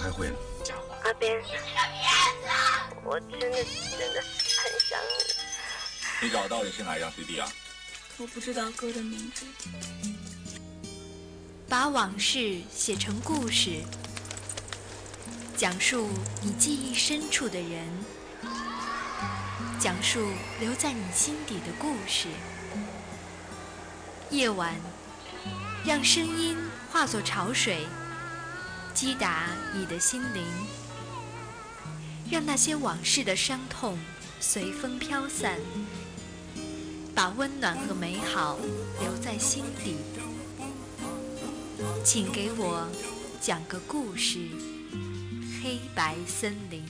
开会了。阿边，我真的真的很想你。你找到底是哪一张 CD 啊？我不知道歌的名字。把往事写成故事，讲述你记忆深处的人，讲述留在你心底的故事。夜晚，让声音化作潮水，击打你的心灵，让那些往事的伤痛随风飘散，把温暖和美好留在心底。请给我讲个故事，《黑白森林》。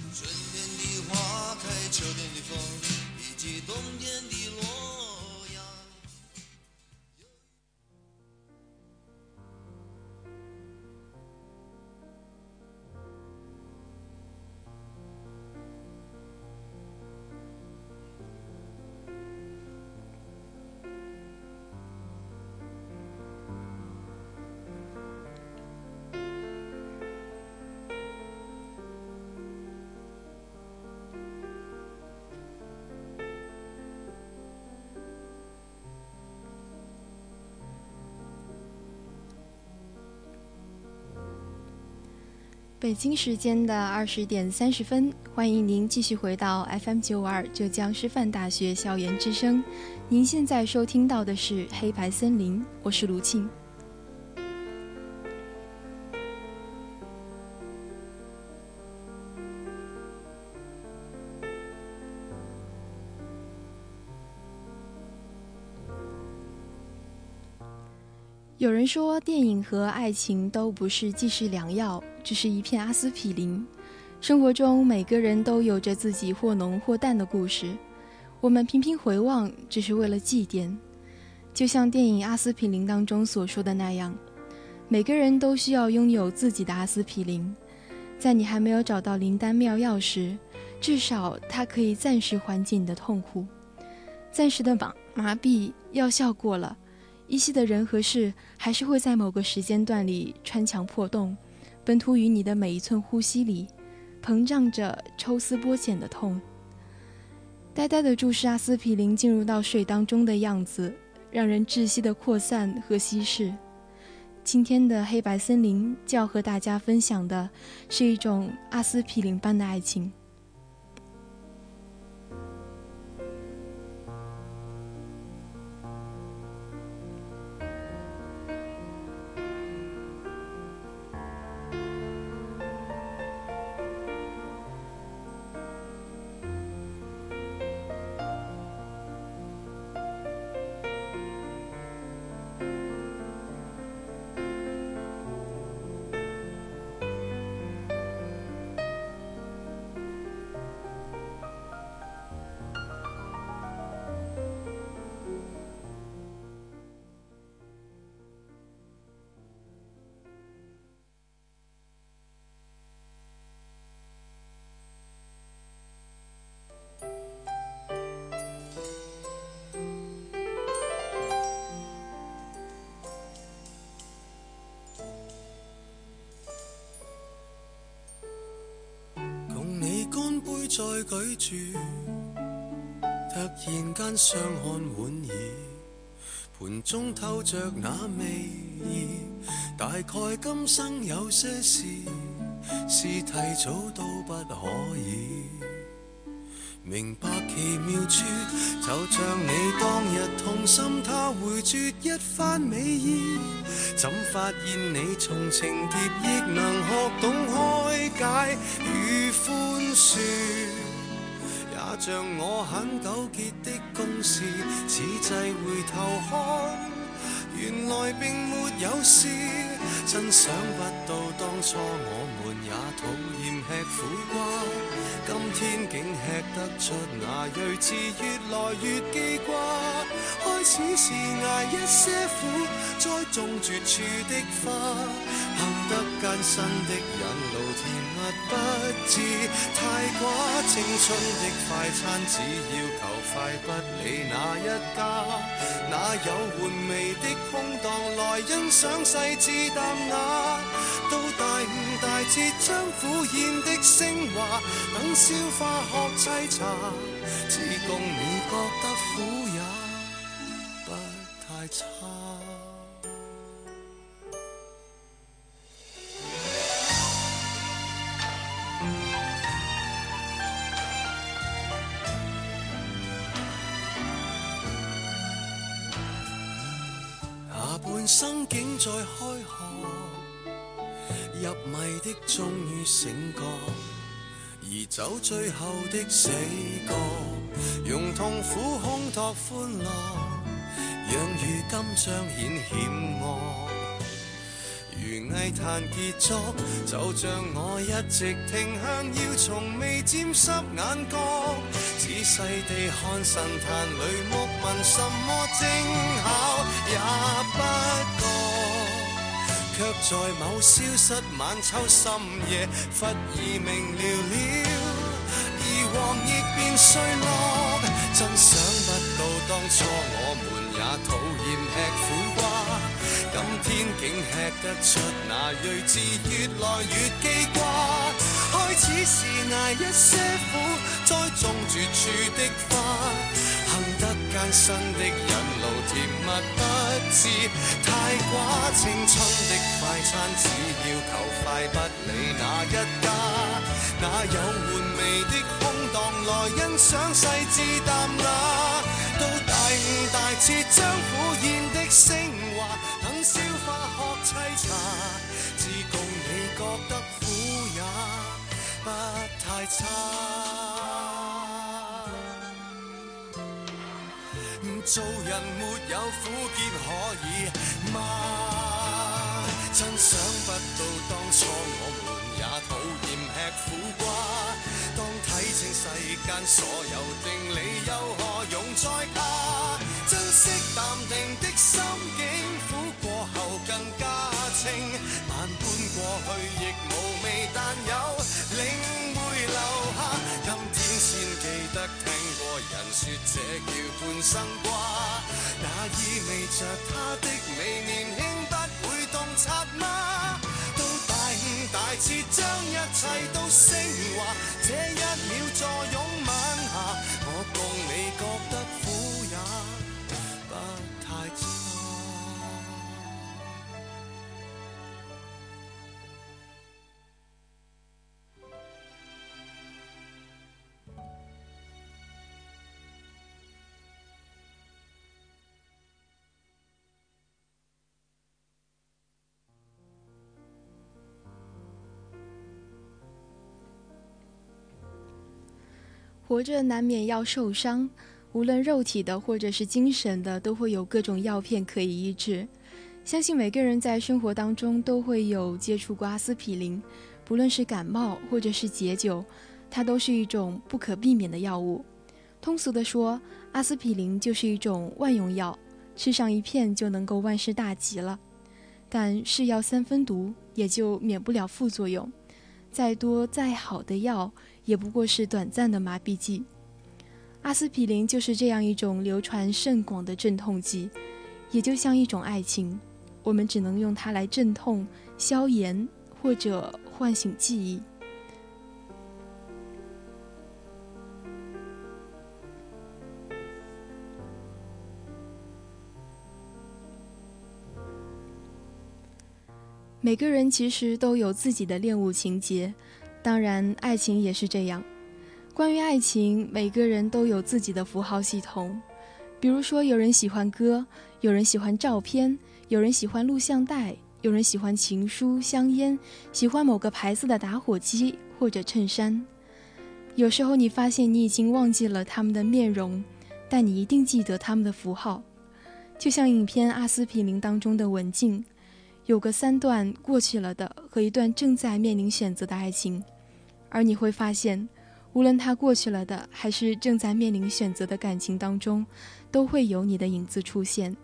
北京时间的二十点三十分，欢迎您继续回到 FM 九二浙江师范大学校园之声。您现在收听到的是《黑白森林》，我是卢庆。有人说，电影和爱情都不是济世良药，只是一片阿司匹林。生活中，每个人都有着自己或浓或淡的故事，我们频频回望，只是为了祭奠。就像电影《阿司匹林》当中所说的那样，每个人都需要拥有自己的阿司匹林，在你还没有找到灵丹妙药时，至少它可以暂时缓解你的痛苦，暂时的麻麻痹药效过了。依稀的人和事，还是会在某个时间段里穿墙破洞，奔突于你的每一寸呼吸里，膨胀着抽丝剥茧的痛。呆呆的注视阿司匹林进入到水当中的样子，让人窒息的扩散和稀释。今天的黑白森林就要和大家分享的是一种阿司匹林般的爱情。再举住，突然间相看莞尔，盘中透着那味意。大概今生有些事，是提早都不可以。明白奇妙处，就像你当日痛心，他回绝一番美意。怎发现你从情劫亦能学懂开解与宽恕？像我很纠结的公事，此际回头看，原来并没有事。真想不到当初我们也讨厌吃苦瓜，今天竟吃得出那睿智，越来越记挂。开始是挨一些苦，栽种绝处的花，行得艰辛的引路，甜蜜不。知，太寡青春的快餐，只要求快，不理哪一家，哪有玩味的空档来欣赏细致淡雅？到大午大节，将苦宴的升华，等消化学沏茶，只供你觉得苦也不太差。人生竟在开学，入迷的终于醒觉，而走最后的死角，用痛苦烘托欢乐，让如今彰显险恶。如艺坛杰作，就像我一直停向，要从未沾湿眼角，仔细地看神坛里木问，什么精巧也不觉，却在某消失晚秋深夜，忽而明了了，而黄叶变碎落，真想不到当初我们也讨厌吃苦瓜。今天竟吃得出那睿智，越來越記掛。開始是捱一些苦，栽種絕處的花，行得艱辛的引路，甜蜜不知太寡。青春的快餐，只要求快，不理哪一家，哪有玩味的空檔來欣賞細緻淡雅？到大午大節，將苦宴的升華。等消化學沏茶，只共你覺得苦也不太差。做人没有苦涩可以吗？真想不到当初我们也讨厌吃苦瓜。当睇清世间所有定理，又何用再怕？珍惜淡定的心境，这叫半生挂。那意味着他的美年轻不会洞察吗？到大悟大彻，将一切都升华。这一秒坐拥晚霞，我共你觉活着难免要受伤，无论肉体的或者是精神的，都会有各种药片可以医治。相信每个人在生活当中都会有接触过阿司匹林，不论是感冒或者是解酒，它都是一种不可避免的药物。通俗的说，阿司匹林就是一种万用药，吃上一片就能够万事大吉了。但是药三分毒，也就免不了副作用。再多再好的药，也不过是短暂的麻痹剂。阿司匹林就是这样一种流传甚广的镇痛剂，也就像一种爱情，我们只能用它来镇痛、消炎或者唤醒记忆。每个人其实都有自己的恋物情节，当然，爱情也是这样。关于爱情，每个人都有自己的符号系统。比如说，有人喜欢歌，有人喜欢照片，有人喜欢录像带，有人喜欢情书、香烟，喜欢某个牌子的打火机或者衬衫。有时候，你发现你已经忘记了他们的面容，但你一定记得他们的符号。就像影片《阿司匹林》当中的文静。有个三段过去了的和一段正在面临选择的爱情，而你会发现，无论他过去了的还是正在面临选择的感情当中，都会有你的影子出现。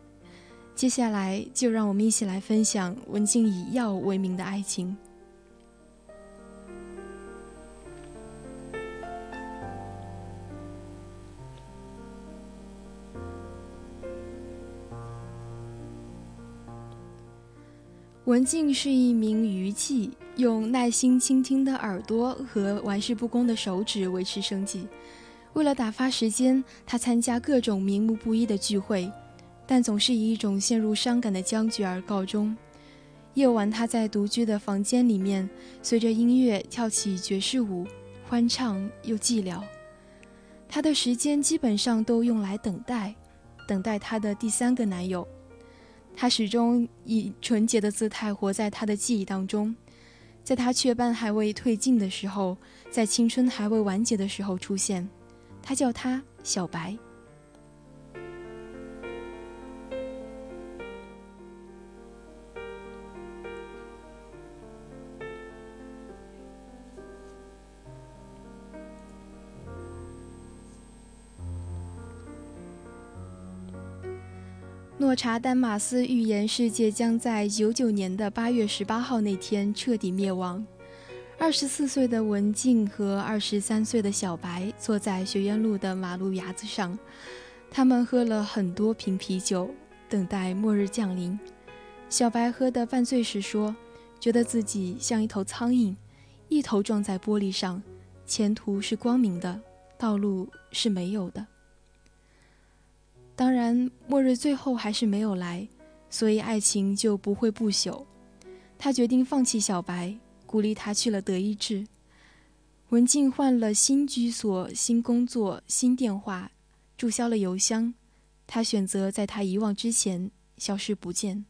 接下来，就让我们一起来分享文静以药为名的爱情。文静是一名渔妓，用耐心倾听的耳朵和玩世不恭的手指维持生计。为了打发时间，他参加各种名目不一的聚会，但总是以一种陷入伤感的僵局而告终。夜晚，他在独居的房间里面，随着音乐跳起爵士舞，欢畅又寂寥。他的时间基本上都用来等待，等待他的第三个男友。他始终以纯洁的姿态活在他的记忆当中，在他雀斑还未褪尽的时候，在青春还未完结的时候出现。他叫他小白。诺查丹马斯预言世界将在九九年的八月十八号那天彻底灭亡。二十四岁的文静和二十三岁的小白坐在学院路的马路牙子上，他们喝了很多瓶啤酒，等待末日降临。小白喝得半醉时说：“觉得自己像一头苍蝇，一头撞在玻璃上，前途是光明的，道路是没有的。”当然，末日最后还是没有来，所以爱情就不会不朽。他决定放弃小白。鼓励他去了德意志。文静换了新居所、新工作、新电话，注销了邮箱。他选择在他遗忘之前消失不见。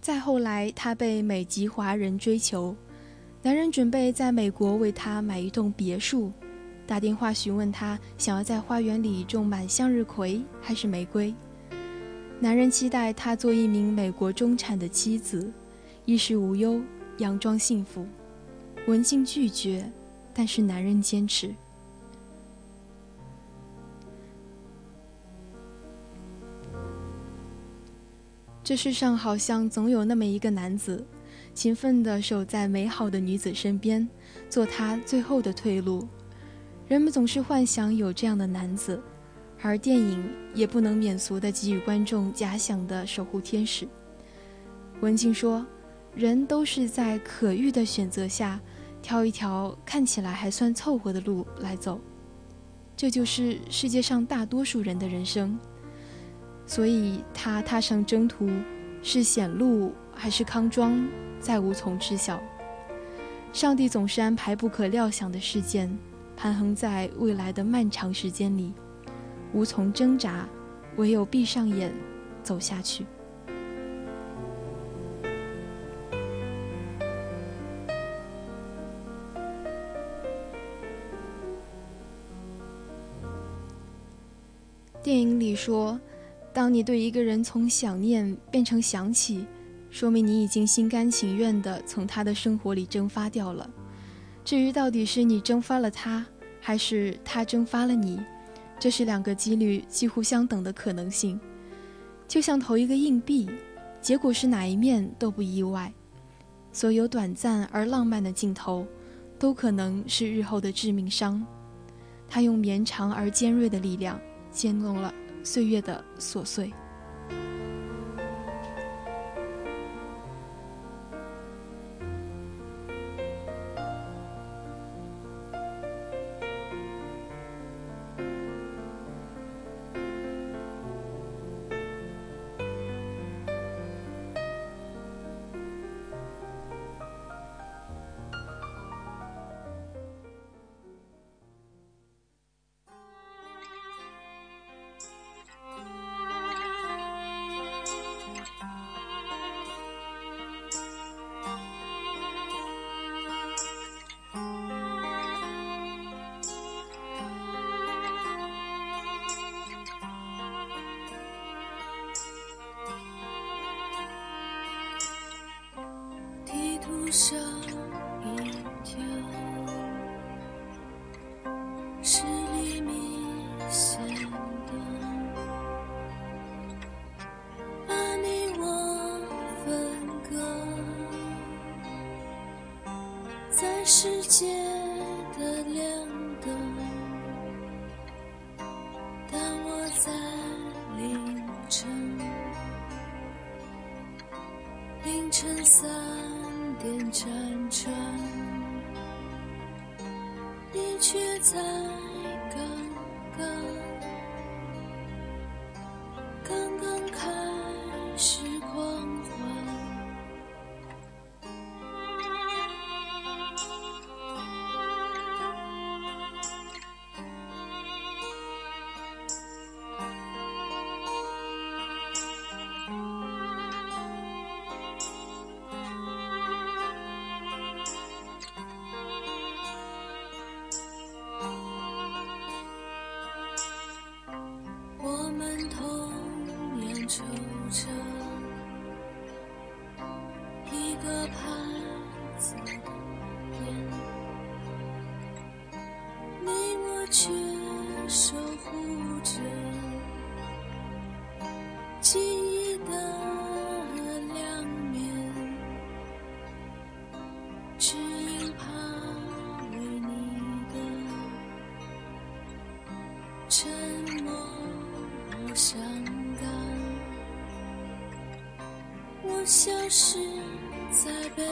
再后来，他被美籍华人追求，男人准备在美国为她买一栋别墅，打电话询问她想要在花园里种满向日葵还是玫瑰。男人期待她做一名美国中产的妻子，衣食无忧，佯装幸福。文静拒绝，但是男人坚持。这世上好像总有那么一个男子，勤奋地守在美好的女子身边，做她最后的退路。人们总是幻想有这样的男子。而电影也不能免俗地给予观众假想的守护天使。文静说：“人都是在可遇的选择下，挑一条看起来还算凑合的路来走，这就是世界上大多数人的人生。所以，他踏上征途，是险路还是康庄，再无从知晓。上帝总是安排不可料想的事件，盘横在未来的漫长时间里。”无从挣扎，唯有闭上眼，走下去。电影里说，当你对一个人从想念变成想起，说明你已经心甘情愿地从他的生活里蒸发掉了。至于到底是你蒸发了他，还是他蒸发了你？这是两个几率几乎相等的可能性，就像投一个硬币，结果是哪一面都不意外。所有短暂而浪漫的镜头，都可能是日后的致命伤。它用绵长而尖锐的力量，揭弄了岁月的琐碎。上一条是连绵的，把你我分割在世界的两端。当我在凌晨，凌晨三。点辗转，你却在沉默而伤感，我消失在北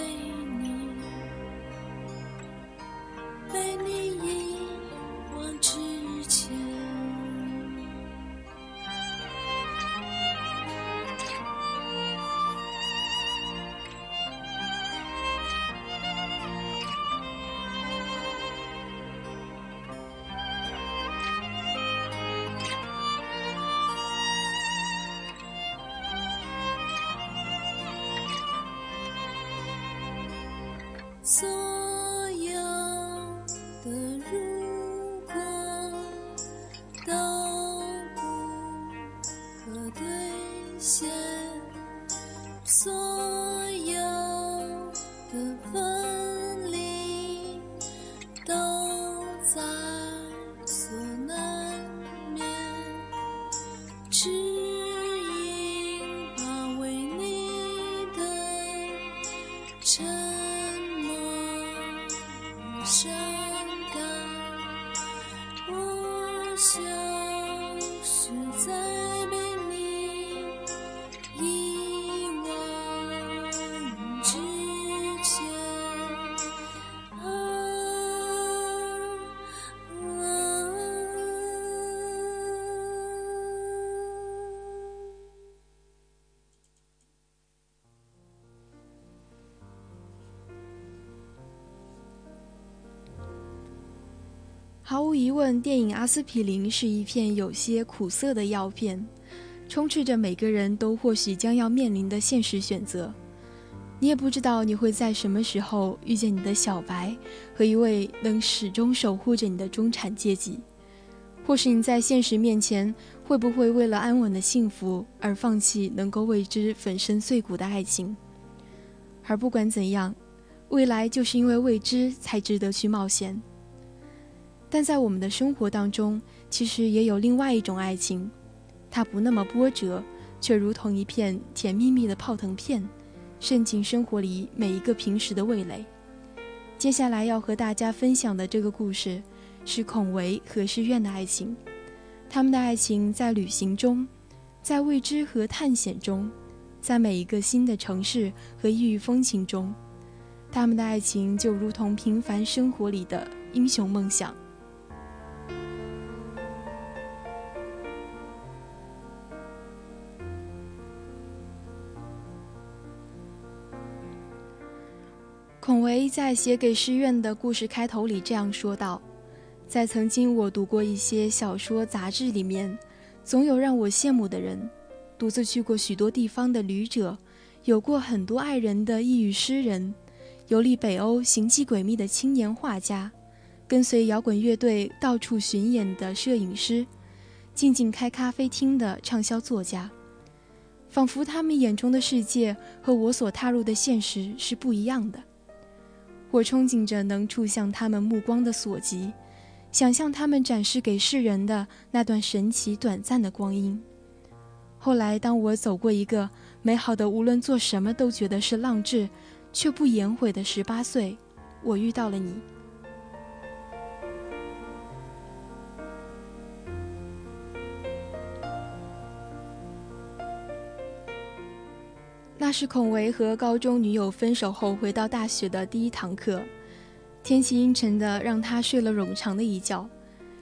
毫无疑问，电影《阿司匹林》是一片有些苦涩的药片，充斥着每个人都或许将要面临的现实选择。你也不知道你会在什么时候遇见你的小白和一位能始终守护着你的中产阶级，或是你在现实面前会不会为了安稳的幸福而放弃能够为之粉身碎骨的爱情。而不管怎样，未来就是因为未知才值得去冒险。但在我们的生活当中，其实也有另外一种爱情，它不那么波折，却如同一片甜蜜蜜的泡腾片，渗进生活里每一个平时的味蕾。接下来要和大家分享的这个故事，是孔维和诗苑的爱情。他们的爱情在旅行中，在未知和探险中，在每一个新的城市和异域风情中，他们的爱情就如同平凡生活里的英雄梦想。孔维在写给诗苑的故事开头里这样说道：“在曾经我读过一些小说杂志里面，总有让我羡慕的人，独自去过许多地方的旅者，有过很多爱人的异域诗人，游历北欧行迹诡秘的青年画家，跟随摇滚乐队到处巡演的摄影师，静静开咖啡厅的畅销作家。”仿佛他们眼中的世界和我所踏入的现实是不一样的。我憧憬着能触向他们目光的所及，想象他们展示给世人的那段神奇短暂的光阴。后来，当我走过一个美好的无论做什么都觉得是浪掷，却不言悔的十八岁，我遇到了你。是孔维和高中女友分手后回到大学的第一堂课，天气阴沉的，让他睡了冗长的一觉，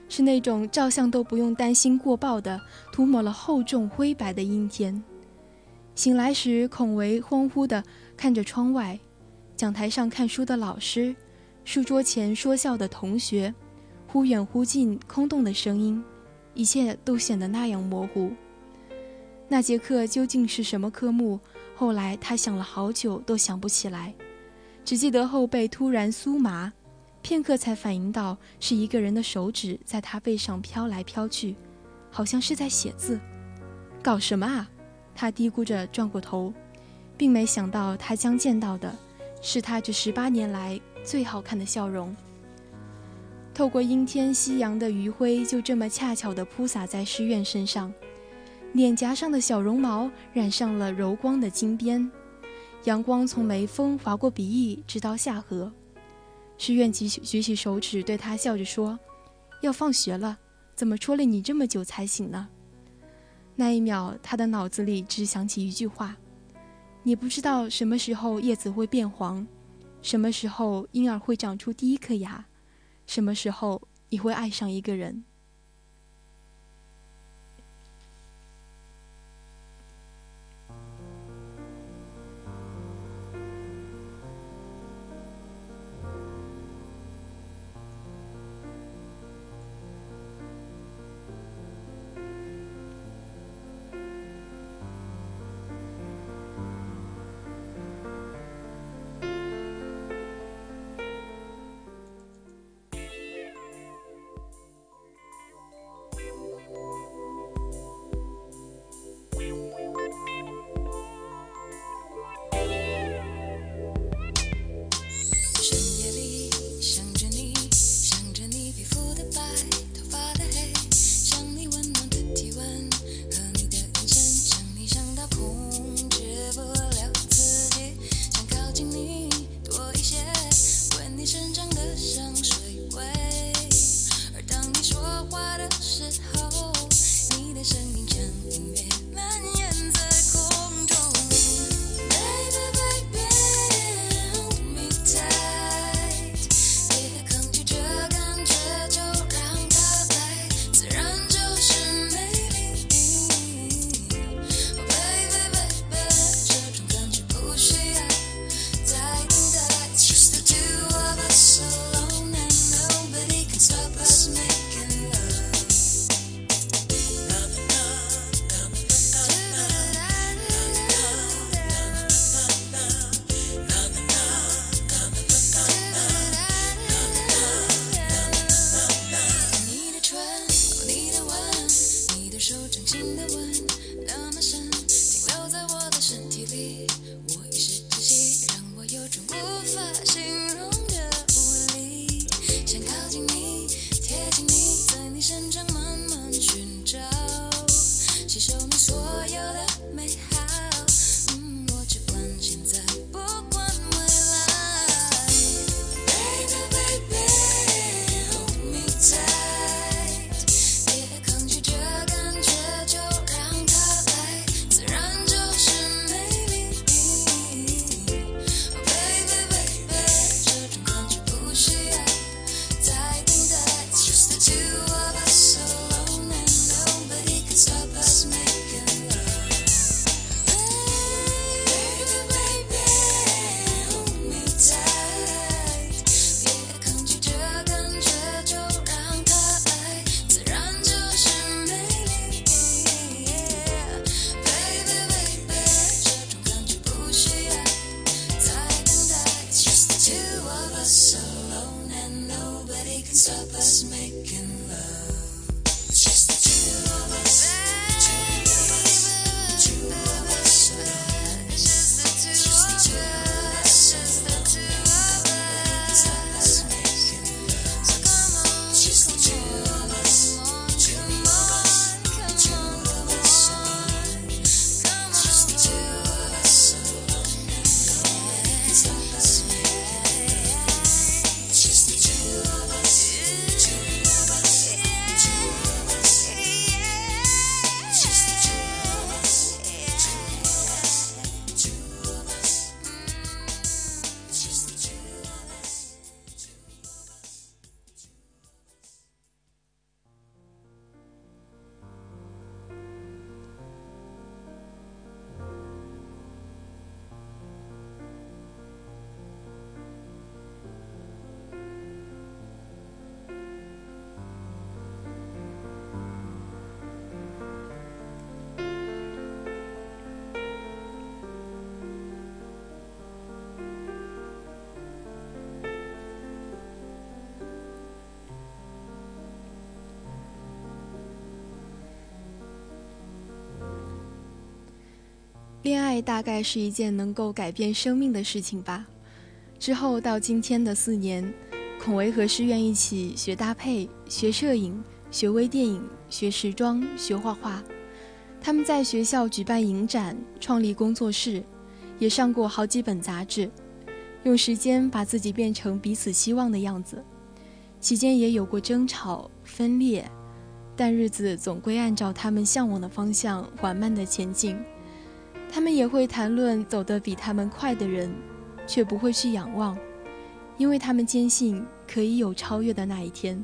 是那种照相都不用担心过曝的，涂抹了厚重灰白的阴天。醒来时，孔维恍惚地看着窗外，讲台上看书的老师，书桌前说笑的同学，忽远忽近空洞的声音，一切都显得那样模糊。那节课究竟是什么科目？后来他想了好久都想不起来，只记得后背突然酥麻，片刻才反应到是一个人的手指在他背上飘来飘去，好像是在写字。搞什么啊？他嘀咕着转过头，并没想到他将见到的是他这十八年来最好看的笑容。透过阴天，夕阳的余晖就这么恰巧地铺洒在诗苑身上。脸颊上的小绒毛染上了柔光的金边，阳光从眉峰划过鼻翼，直到下颌。诗苑举举起手指，对他笑着说：“要放学了，怎么戳了你这么久才醒呢？”那一秒，他的脑子里只想起一句话：“你不知道什么时候叶子会变黄，什么时候婴儿会长出第一颗牙，什么时候你会爱上一个人。”恋爱大概是一件能够改变生命的事情吧。之后到今天的四年，孔维和诗苑一起学搭配、学摄影、学微电影、学时装、学画画。他们在学校举办影展，创立工作室，也上过好几本杂志，用时间把自己变成彼此希望的样子。期间也有过争吵、分裂。但日子总归按照他们向往的方向缓慢地前进。他们也会谈论走得比他们快的人，却不会去仰望，因为他们坚信可以有超越的那一天。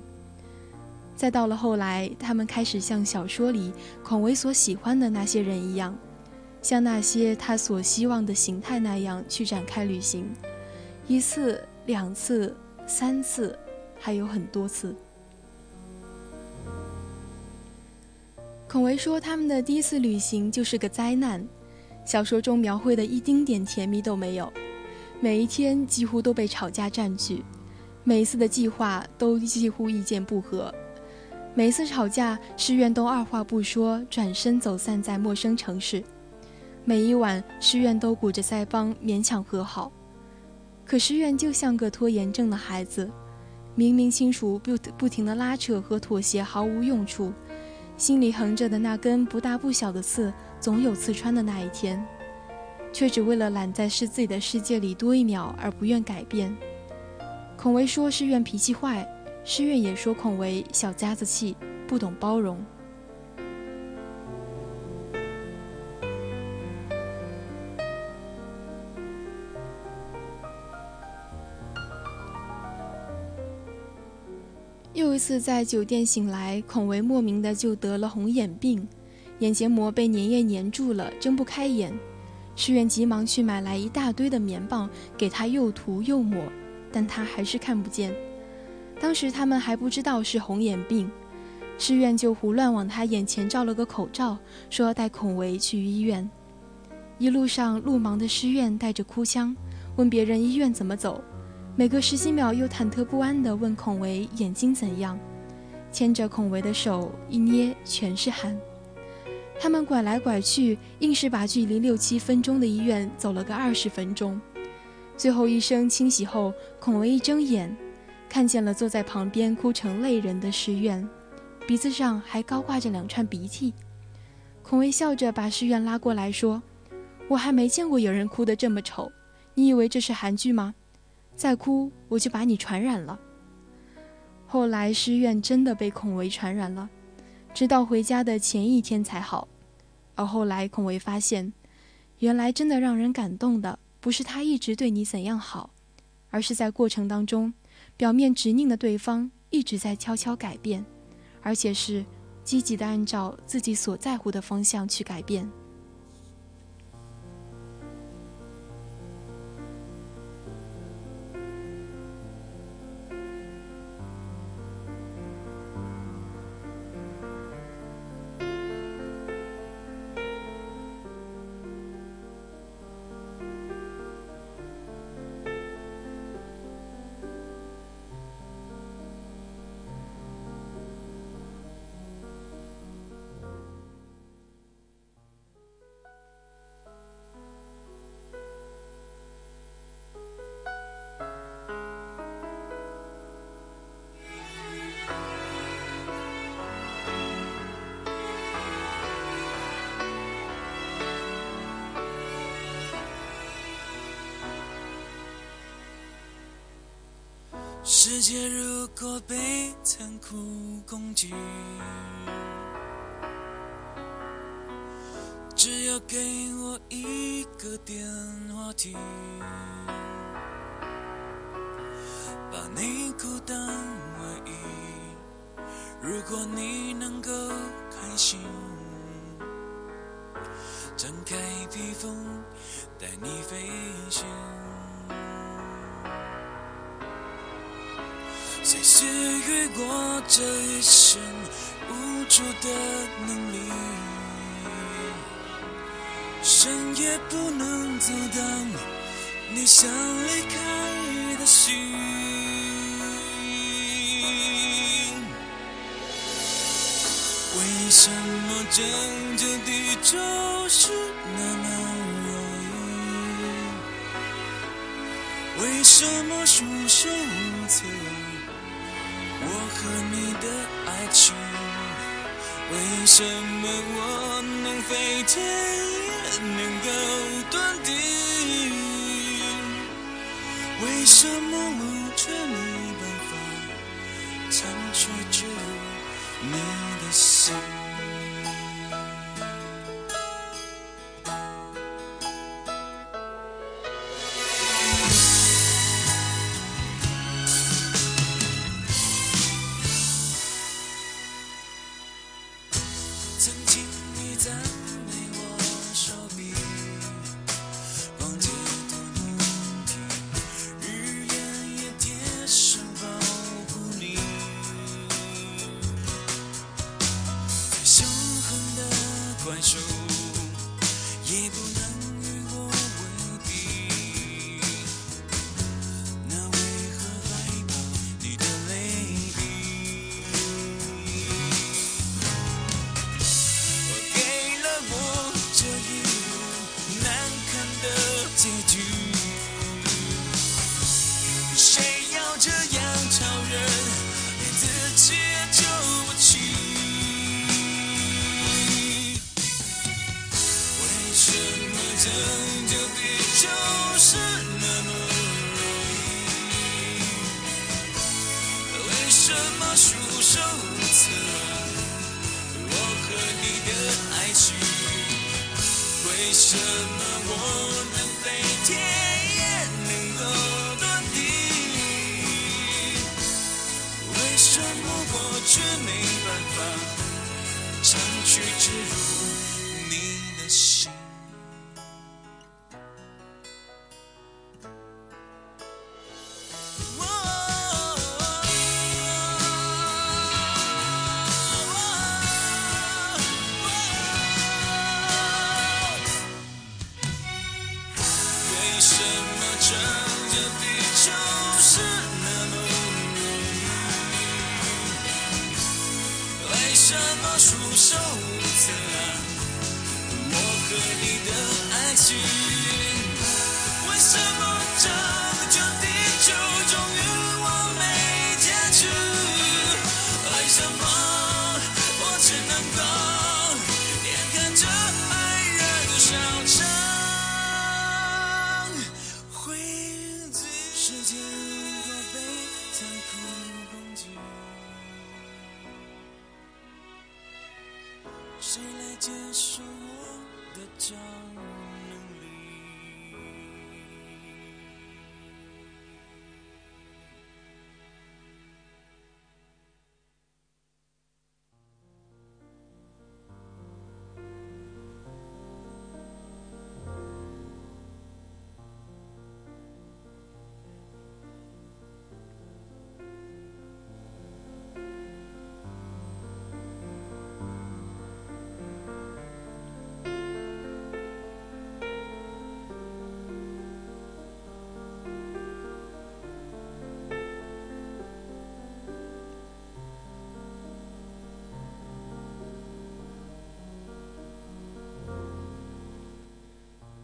再到了后来，他们开始像小说里孔维所喜欢的那些人一样，像那些他所希望的形态那样去展开旅行，一次、两次、三次，还有很多次。孔维说，他们的第一次旅行就是个灾难，小说中描绘的一丁点甜蜜都没有，每一天几乎都被吵架占据，每一次的计划都几乎意见不合，每一次吵架，诗苑都二话不说转身走散在陌生城市，每一晚诗苑都鼓着腮帮勉强和好，可诗苑就像个拖延症的孩子，明明清楚不不停的拉扯和妥协毫无用处。心里横着的那根不大不小的刺，总有刺穿的那一天，却只为了懒在是自己的世界里多一秒而不愿改变。孔维说是愿脾气坏，诗苑也说孔维小家子气，不懂包容。又一次在酒店醒来，孔维莫名的就得了红眼病，眼结膜被粘液粘住了，睁不开眼。诗苑急忙去买来一大堆的棉棒，给他又涂又抹，但他还是看不见。当时他们还不知道是红眼病，诗苑就胡乱往他眼前罩了个口罩，说要带孔维去医院。一路上路盲的诗苑带着哭腔，问别人医院怎么走。每隔十几秒，又忐忑不安地问孔维眼睛怎样，牵着孔维的手一捏，全是汗。他们拐来拐去，硬是把距离六七分钟的医院走了个二十分钟。最后医生清洗后，孔维一睁眼，看见了坐在旁边哭成泪人的石院，鼻子上还高挂着两串鼻涕。孔维笑着把石院拉过来说：“我还没见过有人哭得这么丑，你以为这是韩剧吗？”再哭，我就把你传染了。后来诗苑真的被孔维传染了，直到回家的前一天才好。而后来孔维发现，原来真的让人感动的，不是他一直对你怎样好，而是在过程当中，表面执拗的对方一直在悄悄改变，而且是积极的按照自己所在乎的方向去改变。世界如果被残酷攻击，只要给我一个电话亭，把你孤单唯一。如果你能够开心，展开披风，带你飞行。谁赐予我这一身无助的能力？谁也不能阻挡你想离开的心。为什么拯救地球是那么容易？为什么束手无策？我和你的爱情，为什么我能飞天，也能够遁地？为什么我却没办法长驱直入你的心？束手无策我和你的爱情为什么我能飞天也能够遁地为什么我却没办法？长驱直入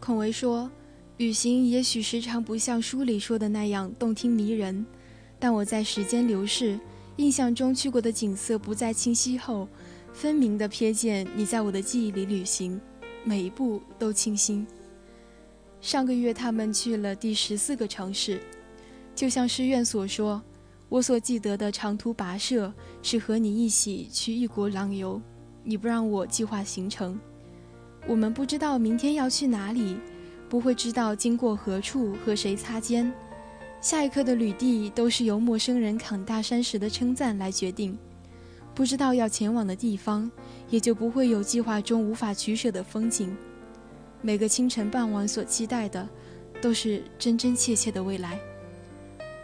孔维说：“旅行也许时常不像书里说的那样动听迷人，但我在时间流逝、印象中去过的景色不再清晰后，分明地瞥见你在我的记忆里旅行，每一步都清新。”上个月他们去了第十四个城市，就像诗苑所说：“我所记得的长途跋涉是和你一起去异国浪游，你不让我计划行程。”我们不知道明天要去哪里，不会知道经过何处和谁擦肩，下一刻的旅地都是由陌生人扛大山时的称赞来决定。不知道要前往的地方，也就不会有计划中无法取舍的风景。每个清晨傍晚所期待的，都是真真切切的未来。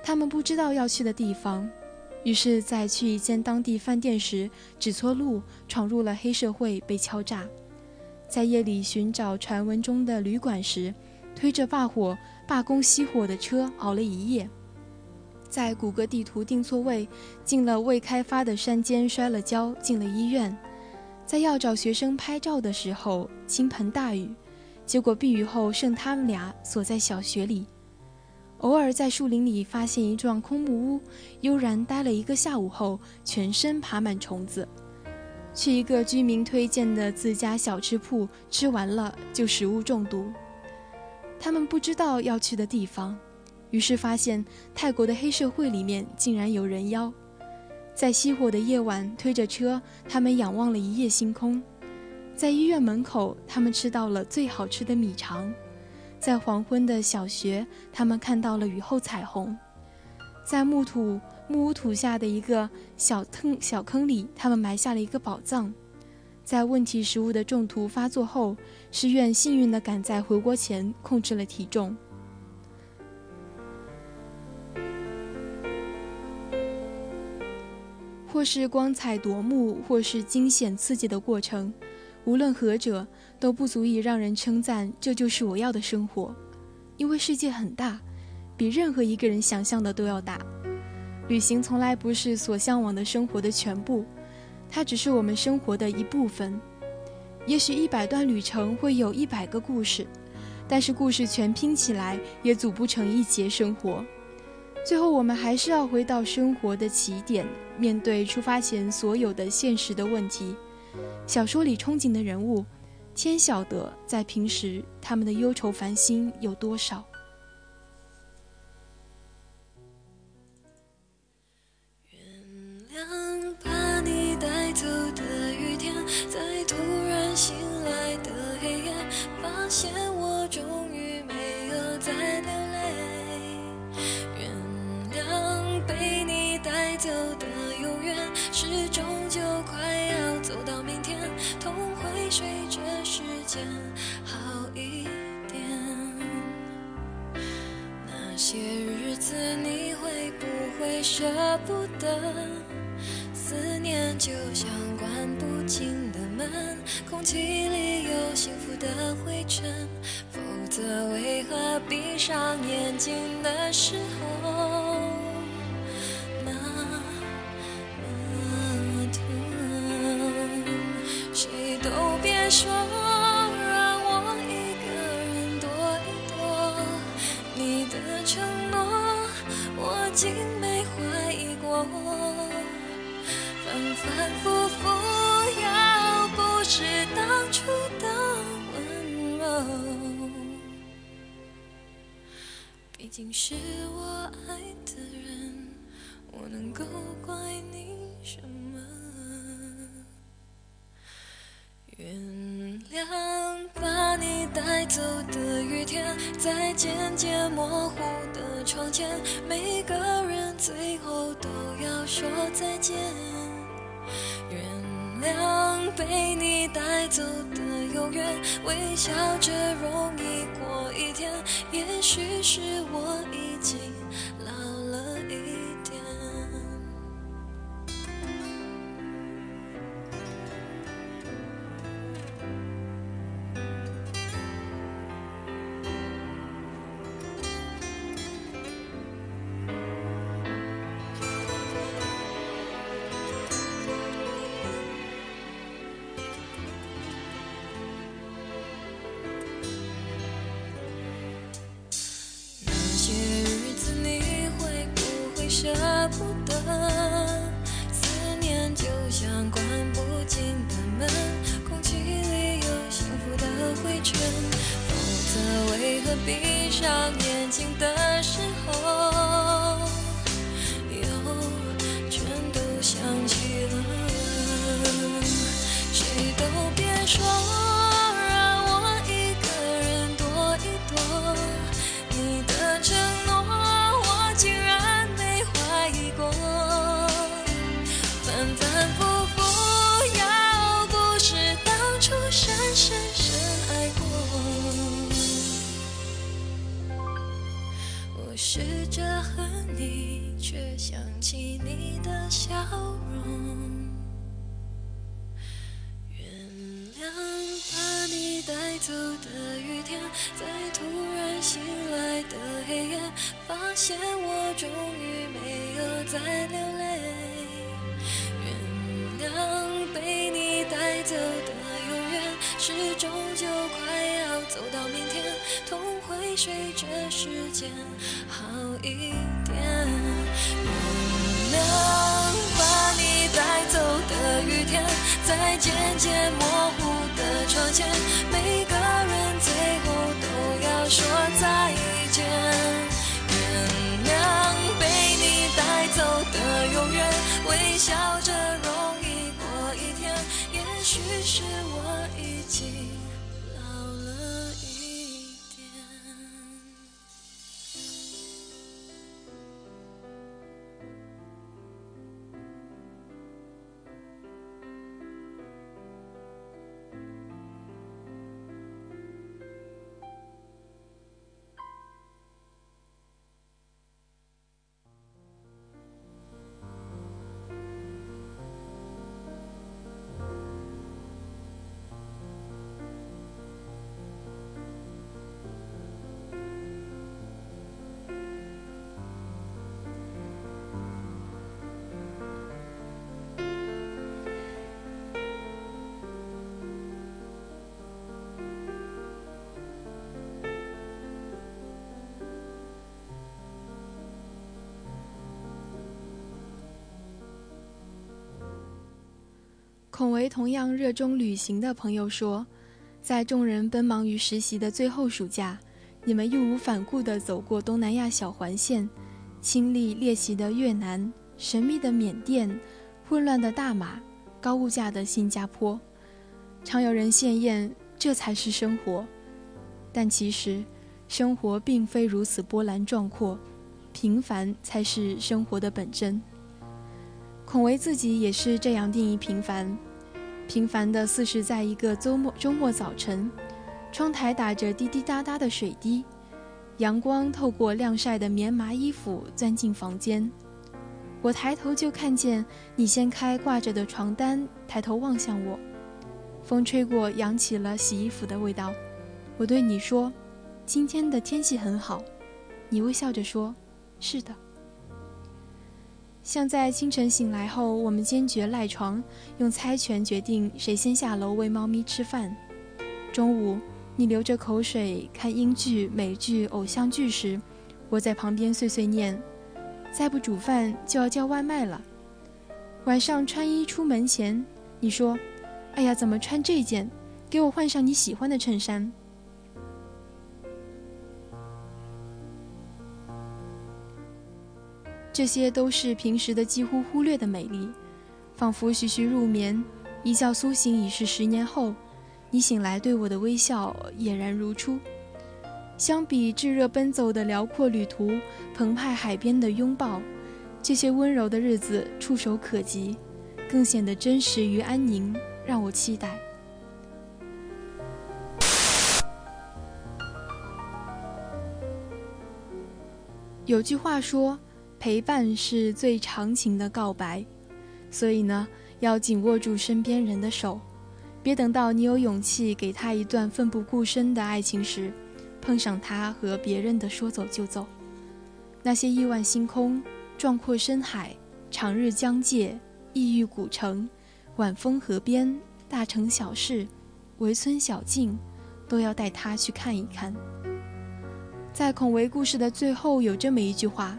他们不知道要去的地方，于是，在去一间当地饭店时，指错路，闯入了黑社会，被敲诈。在夜里寻找传闻中的旅馆时，推着罢火、罢工熄火的车熬了一夜；在谷歌地图订错位，进了未开发的山间摔了跤，进了医院；在要找学生拍照的时候，倾盆大雨，结果避雨后剩他们俩锁在小学里。偶尔在树林里发现一幢空木屋，悠然待了一个下午后，全身爬满虫子。去一个居民推荐的自家小吃铺，吃完了就食物中毒。他们不知道要去的地方，于是发现泰国的黑社会里面竟然有人妖。在熄火的夜晚，推着车，他们仰望了一夜星空。在医院门口，他们吃到了最好吃的米肠；在黄昏的小学，他们看到了雨后彩虹；在木土木屋土下的一个小坑小坑里，他们埋下了一个宝藏；在问题食物的中毒发作后，师院幸运地赶在回国前控制了体重。或是光彩夺目，或是惊险刺激的过程，无论何者，都不足以让人称赞这就是我要的生活。因为世界很大，比任何一个人想象的都要大。旅行从来不是所向往的生活的全部，它只是我们生活的一部分。也许一百段旅程会有一百个故事，但是故事全拼起来也组不成一节生活。最后，我们还是要回到生活的起点，面对出发前所有的现实的问题。小说里憧憬的人物，天晓得，在平时他们的忧愁烦心有多少。走的永远，是终究快要走到明天，痛会随着时间好一点。那些日子你会不会舍不得？思念就像关不紧的门，空气里有幸福的灰尘，否则为何闭上眼睛的时候竟是我爱的人，我能够怪你什么？原谅把你带走的雨天，在渐渐模糊的窗前，每个人最后都要说再见。被你带走的永远，微笑着容易过一天。也许是我已经舍不得？思念就像关不紧的门，空气里有幸福的灰尘，否则为何闭上眼睛的时候，又全都想起了？谁都别说笑容。原谅把你带走的雨天，在突然醒来的黑夜，发现我终于没有再流泪。原谅被你带走的永远，是终究快要走到明天，痛会随着时间好一点。原谅的雨天，在渐渐模糊的窗前，每个人最后都要说再见。原谅被你带走的永远，微笑着容易过一天。也许是我已经老了。孔维同样热衷旅行的朋友说，在众人奔忙于实习的最后暑假，你们义无反顾地走过东南亚小环线，亲历猎奇的越南、神秘的缅甸、混乱的大马、高物价的新加坡。常有人羡艳，这才是生活。但其实，生活并非如此波澜壮阔，平凡才是生活的本真。孔维自己也是这样定义平凡。平凡的似是在一个周末周末早晨，窗台打着滴滴答答的水滴，阳光透过晾晒的棉麻衣服钻进房间。我抬头就看见你掀开挂着的床单，抬头望向我。风吹过，扬起了洗衣服的味道。我对你说：“今天的天气很好。”你微笑着说：“是的。”像在清晨醒来后，我们坚决赖床，用猜拳决定谁先下楼喂猫咪吃饭。中午，你流着口水看英剧、美剧、偶像剧时，我在旁边碎碎念：“再不煮饭就要叫外卖了。”晚上穿衣出门前，你说：“哎呀，怎么穿这件？给我换上你喜欢的衬衫。”这些都是平时的几乎忽略的美丽，仿佛徐徐入眠，一觉苏醒已是十年后，你醒来对我的微笑俨然如初。相比炙热奔走的辽阔旅途，澎湃海边的拥抱，这些温柔的日子触手可及，更显得真实与安宁，让我期待。有句话说。陪伴是最长情的告白，所以呢，要紧握住身边人的手，别等到你有勇气给他一段奋不顾身的爱情时，碰上他和别人的说走就走。那些亿万星空、壮阔深海、长日疆界、异域古城、晚风河边、大城小事、围村小径，都要带他去看一看。在孔维故事的最后，有这么一句话。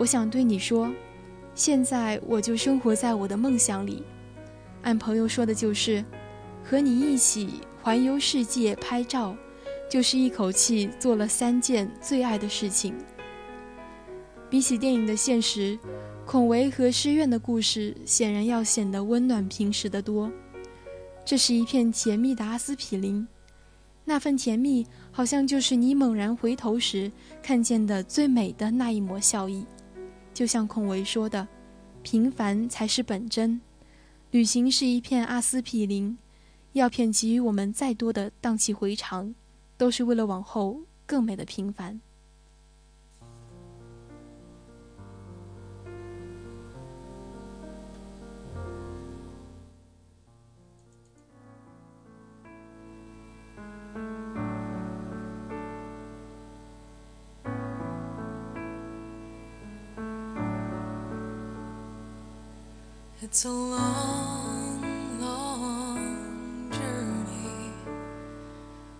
我想对你说，现在我就生活在我的梦想里。按朋友说的，就是和你一起环游世界拍照，就是一口气做了三件最爱的事情。比起电影的现实，孔维和诗苑的故事显然要显得温暖平实得多。这是一片甜蜜的阿司匹林，那份甜蜜好像就是你猛然回头时看见的最美的那一抹笑意。就像孔维说的：“平凡才是本真。”旅行是一片阿司匹林，药片给予我们再多的荡气回肠，都是为了往后更美的平凡。It's a long, long journey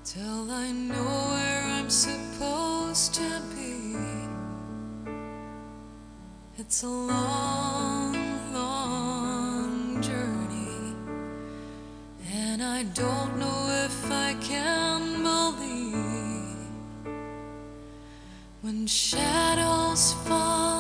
till I know where I'm supposed to be. It's a long, long journey, and I don't know if I can believe when shadows fall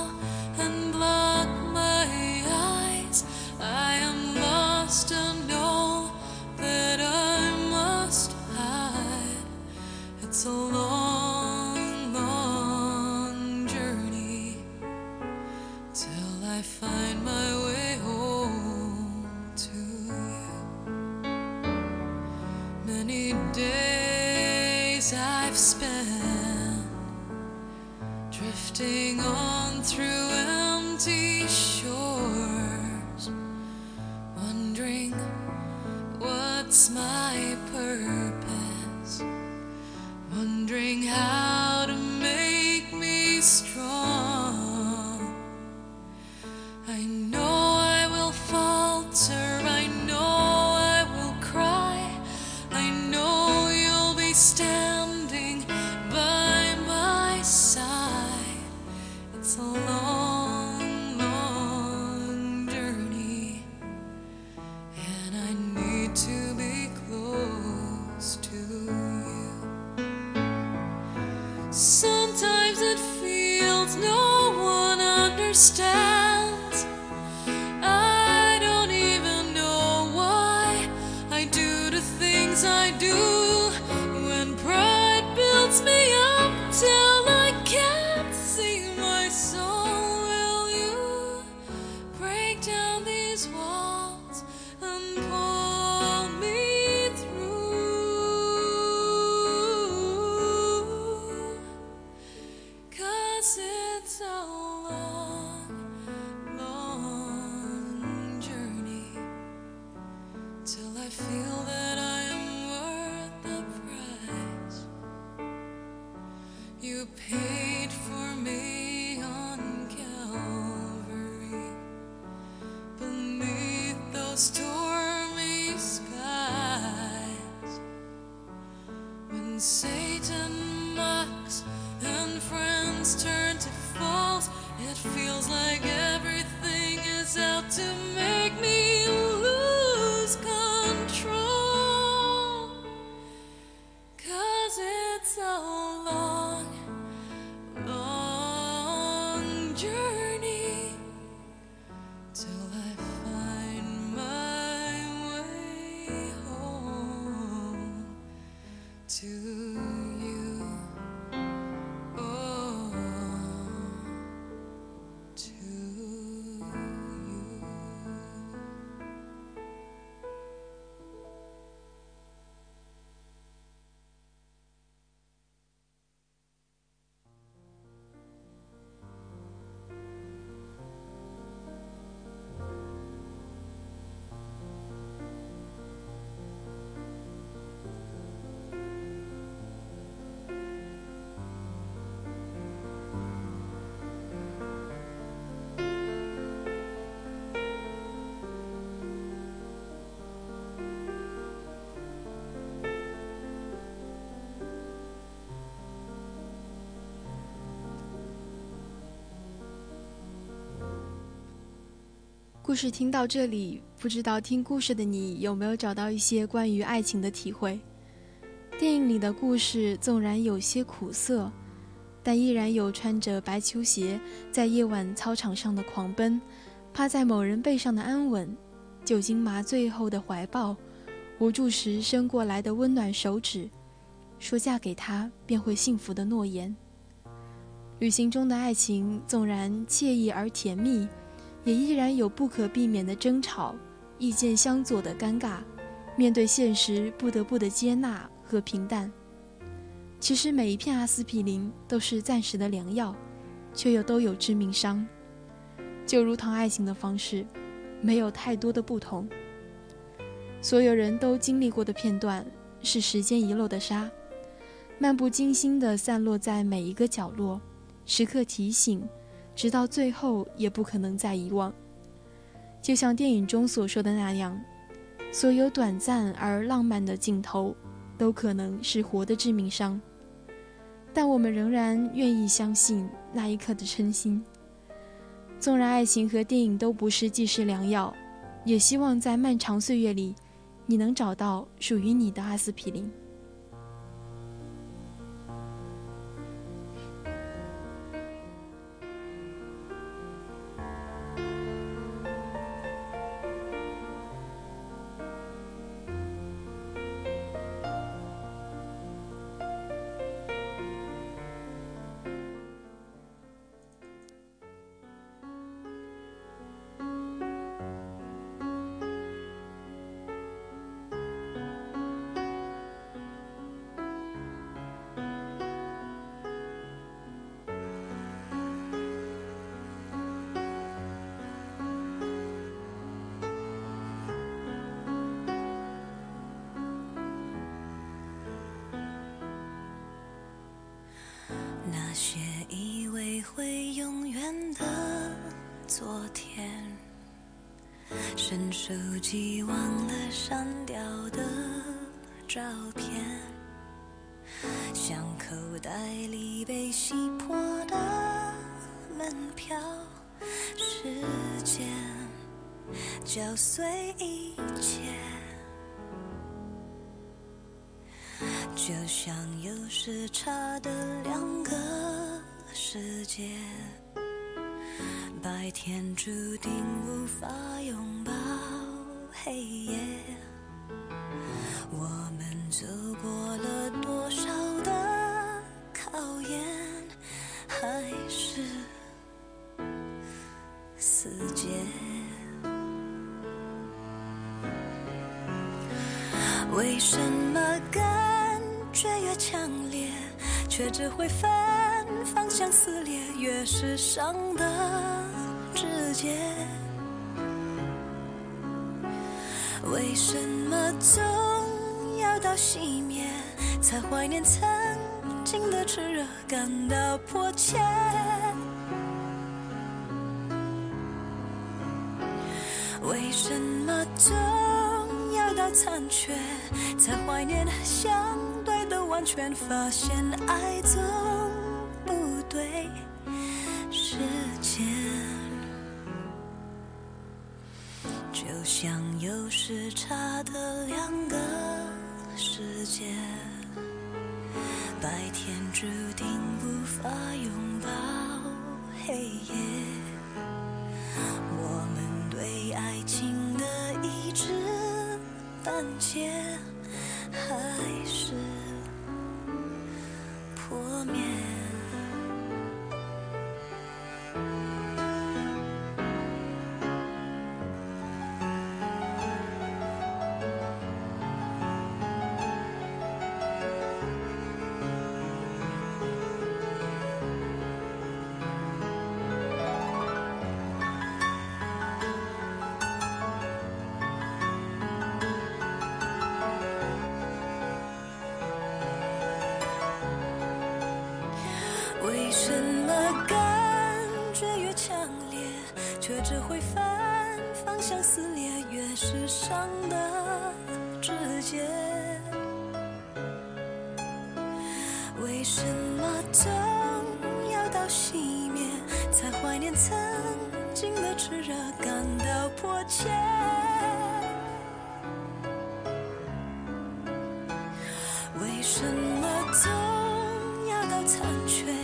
故事听到这里，不知道听故事的你有没有找到一些关于爱情的体会？电影里的故事纵然有些苦涩，但依然有穿着白球鞋在夜晚操场上的狂奔，趴在某人背上的安稳，酒精麻醉后的怀抱，无助时伸过来的温暖手指，说嫁给他便会幸福的诺言。旅行中的爱情纵然惬意而甜蜜。也依然有不可避免的争吵，意见相左的尴尬，面对现实不得不的接纳和平淡。其实每一片阿司匹林都是暂时的良药，却又都有致命伤。就如同爱情的方式，没有太多的不同。所有人都经历过的片段，是时间遗漏的沙，漫不经心地散落在每一个角落，时刻提醒。直到最后也不可能再遗忘。就像电影中所说的那样，所有短暂而浪漫的镜头，都可能是活的致命伤。但我们仍然愿意相信那一刻的真心。纵然爱情和电影都不是济世良药，也希望在漫长岁月里，你能找到属于你的阿司匹林。搅碎一切。就像有时差的两个世界，白天注定无法拥抱黑夜。我们走过为什么感觉越强烈，却只会反方向撕裂，越是伤的直接？为什么总要到熄灭，才怀念曾经的炽热，感到迫切？残缺，才怀念相对的完全？发现爱总不对时间，就像有时差的两个世界，白天注定只会反方向撕裂，越是伤的直接？为什么总要到熄灭，才怀念曾经的炽热，感到迫切？为什么总要到残缺，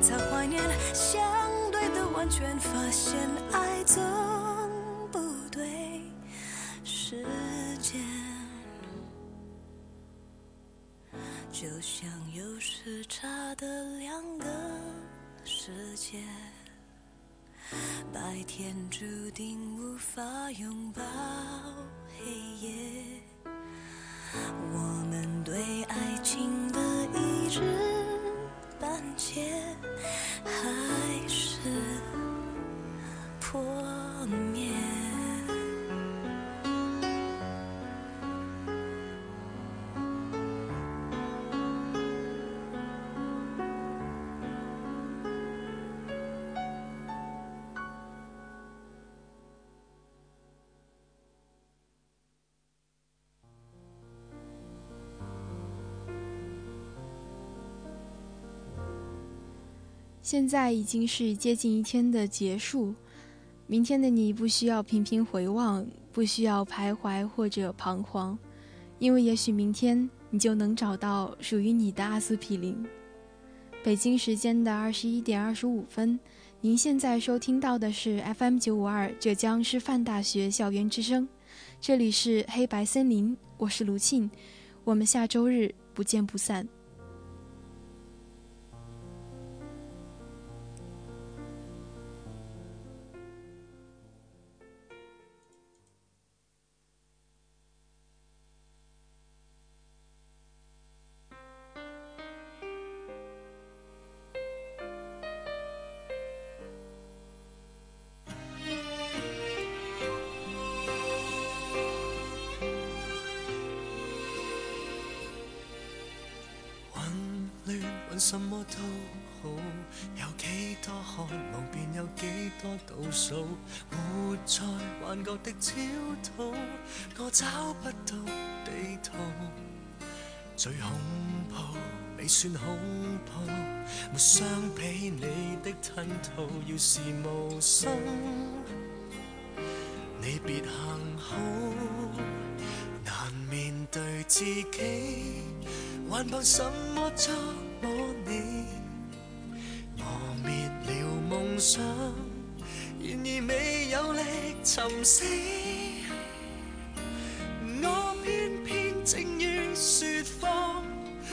才怀念相对的完全？时差的两个世界，白天注定无法拥抱黑夜。我们对爱情的一知半解，还是破灭。现在已经是接近一天的结束，明天的你不需要频频回望，不需要徘徊或者彷徨，因为也许明天你就能找到属于你的阿司匹林。北京时间的二十一点二十五分，您现在收听到的是 FM 九五二浙江师范大学校园之声，这里是黑白森林，我是卢庆，我们下周日不见不散。都好，有几多渴望便有几多倒数，活在幻觉的焦土，我找不到地图。最恐怖未算恐怖，没相比你的吞吐，要是无心，你别幸好，难面对自己，还凭什么做？我你磨灭了梦想，然而未有力沉思。